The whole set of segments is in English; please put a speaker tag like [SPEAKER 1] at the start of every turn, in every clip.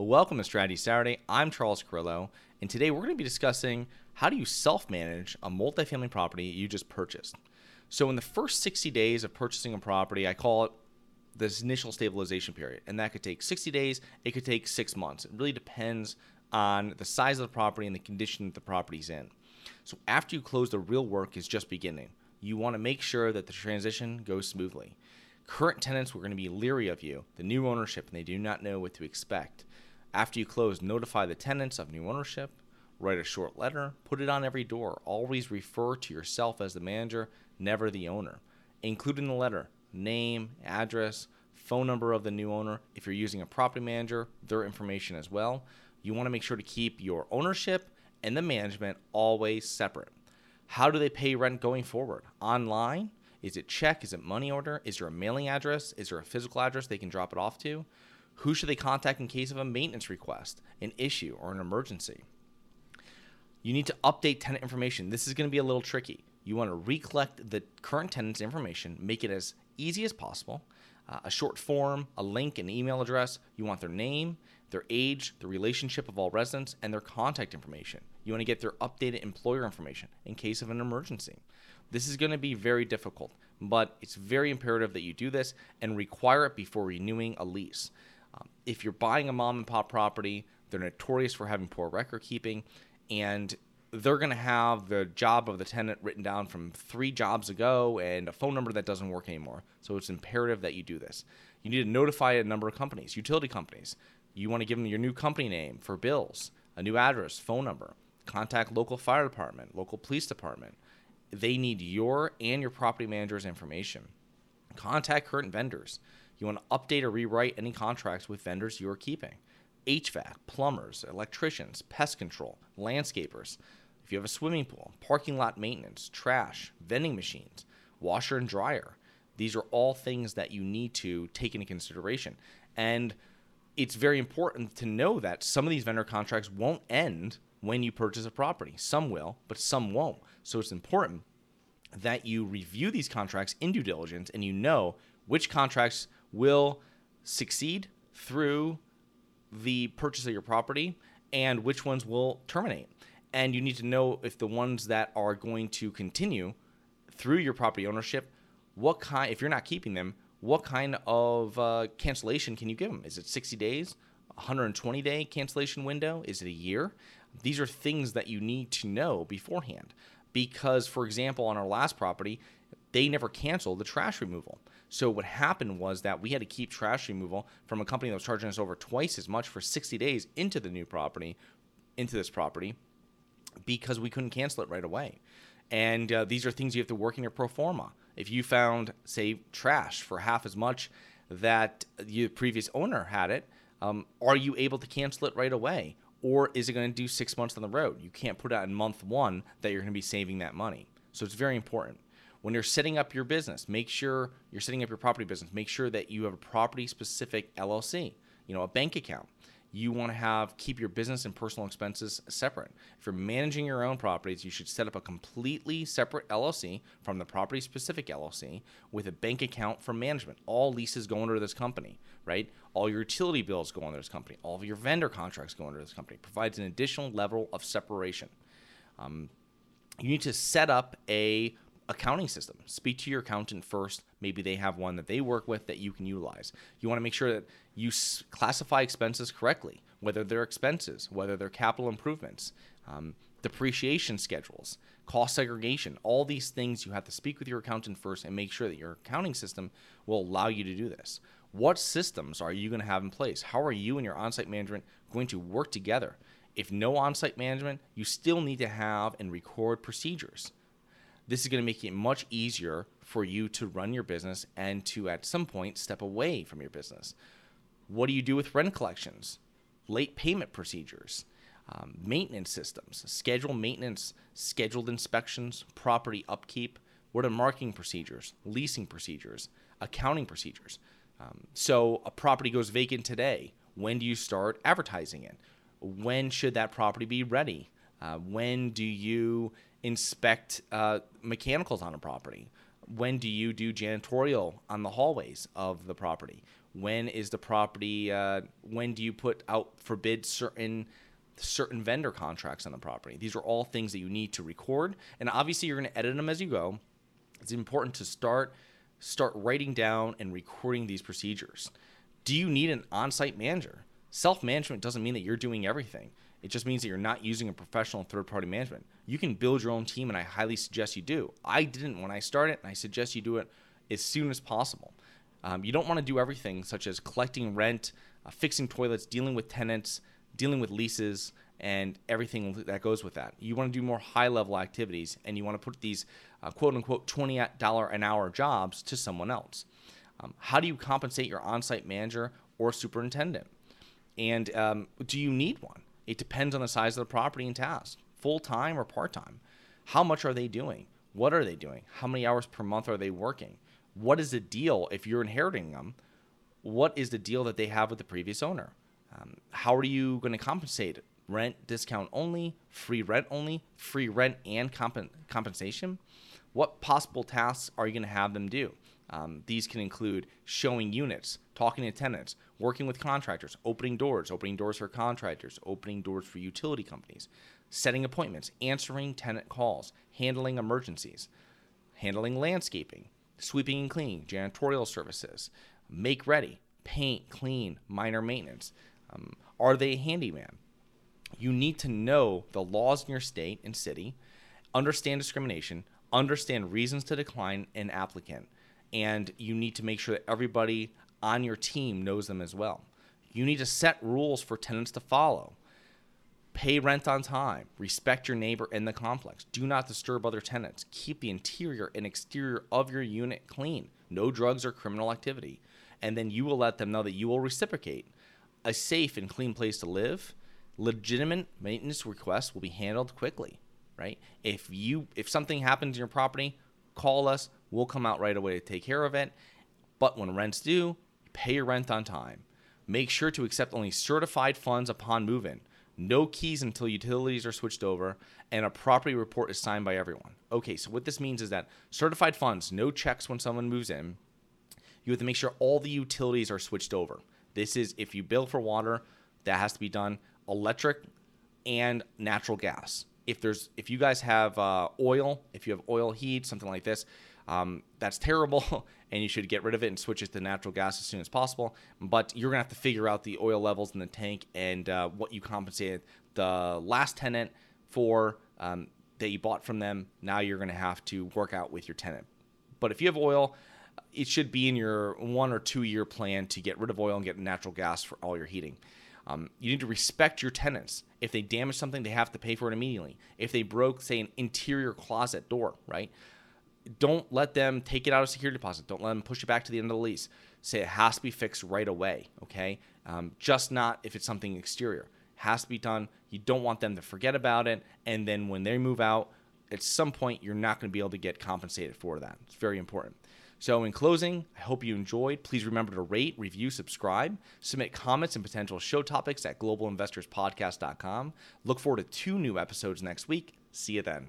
[SPEAKER 1] Welcome to Strategy Saturday. I'm Charles Carillo, and today we're going to be discussing how do you self manage a multifamily property you just purchased. So, in the first 60 days of purchasing a property, I call it this initial stabilization period, and that could take 60 days, it could take six months. It really depends on the size of the property and the condition that the property's in. So, after you close, the real work is just beginning. You want to make sure that the transition goes smoothly. Current tenants were going to be leery of you, the new ownership, and they do not know what to expect. After you close, notify the tenants of new ownership, write a short letter, put it on every door. Always refer to yourself as the manager, never the owner. Include in the letter name, address, phone number of the new owner. If you're using a property manager, their information as well. You want to make sure to keep your ownership and the management always separate. How do they pay rent going forward? Online? Is it check? Is it money order? Is there a mailing address? Is there a physical address they can drop it off to? Who should they contact in case of a maintenance request, an issue, or an emergency? You need to update tenant information. This is going to be a little tricky. You want to recollect the current tenant's information, make it as easy as possible. Uh, a short form, a link, an email address. You want their name, their age, the relationship of all residents, and their contact information. You want to get their updated employer information in case of an emergency. This is going to be very difficult, but it's very imperative that you do this and require it before renewing a lease. If you're buying a mom and pop property, they're notorious for having poor record keeping, and they're going to have the job of the tenant written down from three jobs ago and a phone number that doesn't work anymore. So it's imperative that you do this. You need to notify a number of companies, utility companies. You want to give them your new company name for bills, a new address, phone number. Contact local fire department, local police department. They need your and your property manager's information. Contact current vendors. You want to update or rewrite any contracts with vendors you are keeping. HVAC, plumbers, electricians, pest control, landscapers. If you have a swimming pool, parking lot maintenance, trash, vending machines, washer and dryer, these are all things that you need to take into consideration. And it's very important to know that some of these vendor contracts won't end when you purchase a property. Some will, but some won't. So it's important that you review these contracts in due diligence and you know which contracts will succeed through the purchase of your property and which ones will terminate. And you need to know if the ones that are going to continue through your property ownership, what kind, if you're not keeping them, what kind of uh, cancellation can you give them? Is it 60 days, 120 day cancellation window? Is it a year? These are things that you need to know beforehand. Because, for example, on our last property, they never canceled the trash removal. So what happened was that we had to keep trash removal from a company that was charging us over twice as much for 60 days into the new property, into this property, because we couldn't cancel it right away. And uh, these are things you have to work in your pro forma. If you found, say, trash for half as much that the previous owner had it, um, are you able to cancel it right away? Or is it going to do six months on the road? You can't put out in month one that you're going to be saving that money. So it's very important when you're setting up your business, make sure you're setting up your property business. Make sure that you have a property specific LLC, you know, a bank account. You want to have keep your business and personal expenses separate. If you're managing your own properties, you should set up a completely separate LLC from the property specific LLC with a bank account for management. All leases go under this company, right? All your utility bills go under this company. All of your vendor contracts go under this company. It provides an additional level of separation. Um, you need to set up a accounting system. Speak to your accountant first. Maybe they have one that they work with that you can utilize. You want to make sure that you s- classify expenses correctly, whether they're expenses, whether they're capital improvements, um, depreciation schedules, cost segregation. All these things you have to speak with your accountant first and make sure that your accounting system will allow you to do this. What systems are you going to have in place? How are you and your on site management going to work together? If no on site management, you still need to have and record procedures this is going to make it much easier for you to run your business and to at some point step away from your business. What do you do with rent collections, late payment procedures, um, maintenance systems, schedule maintenance, scheduled inspections, property upkeep? What are marketing procedures, leasing procedures, accounting procedures? Um, so a property goes vacant today. When do you start advertising it? When should that property be ready? Uh, when do you inspect uh, mechanicals on a property? When do you do janitorial on the hallways of the property? When is the property? Uh, when do you put out for bid certain certain vendor contracts on the property? These are all things that you need to record, and obviously you're going to edit them as you go. It's important to start start writing down and recording these procedures. Do you need an on-site manager? Self-management doesn't mean that you're doing everything. It just means that you're not using a professional third party management. You can build your own team, and I highly suggest you do. I didn't when I started, and I suggest you do it as soon as possible. Um, you don't want to do everything, such as collecting rent, uh, fixing toilets, dealing with tenants, dealing with leases, and everything that goes with that. You want to do more high level activities, and you want to put these uh, quote unquote $20 an hour jobs to someone else. Um, how do you compensate your on site manager or superintendent? And um, do you need one? It depends on the size of the property and task, full time or part time. How much are they doing? What are they doing? How many hours per month are they working? What is the deal if you're inheriting them? What is the deal that they have with the previous owner? Um, how are you going to compensate? Rent discount only, free rent only, free rent and comp- compensation? What possible tasks are you going to have them do? Um, these can include showing units, talking to tenants, working with contractors, opening doors, opening doors for contractors, opening doors for utility companies, setting appointments, answering tenant calls, handling emergencies, handling landscaping, sweeping and cleaning, janitorial services, make ready, paint, clean, minor maintenance. Um, are they a handyman? You need to know the laws in your state and city, understand discrimination, understand reasons to decline an applicant and you need to make sure that everybody on your team knows them as well. You need to set rules for tenants to follow. Pay rent on time. Respect your neighbor in the complex. Do not disturb other tenants. Keep the interior and exterior of your unit clean. No drugs or criminal activity. And then you will let them know that you will reciprocate. A safe and clean place to live, legitimate maintenance requests will be handled quickly, right? If you if something happens in your property, call us. We'll come out right away to take care of it. But when rent's due, pay your rent on time. Make sure to accept only certified funds upon move in. No keys until utilities are switched over, and a property report is signed by everyone. Okay, so what this means is that certified funds, no checks when someone moves in. You have to make sure all the utilities are switched over. This is if you bill for water, that has to be done. Electric and natural gas. If there's if you guys have uh, oil, if you have oil heat, something like this, um, that's terrible, and you should get rid of it and switch it to natural gas as soon as possible. But you're gonna have to figure out the oil levels in the tank and uh, what you compensated the last tenant for um, that you bought from them. Now you're gonna have to work out with your tenant. But if you have oil, it should be in your one or two year plan to get rid of oil and get natural gas for all your heating. Um, you need to respect your tenants. If they damage something, they have to pay for it immediately. If they broke, say, an interior closet door, right? don't let them take it out of security deposit. Don't let them push it back to the end of the lease. Say it has to be fixed right away. Okay, um, just not if it's something exterior. Has to be done. You don't want them to forget about it, and then when they move out, at some point you're not going to be able to get compensated for that. It's very important. So, in closing, I hope you enjoyed. Please remember to rate, review, subscribe, submit comments and potential show topics at globalinvestorspodcast.com. Look forward to two new episodes next week. See you then.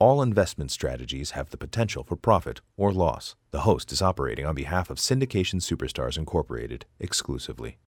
[SPEAKER 2] All investment strategies have the potential for profit or loss. The host is operating on behalf of Syndication Superstars Incorporated exclusively.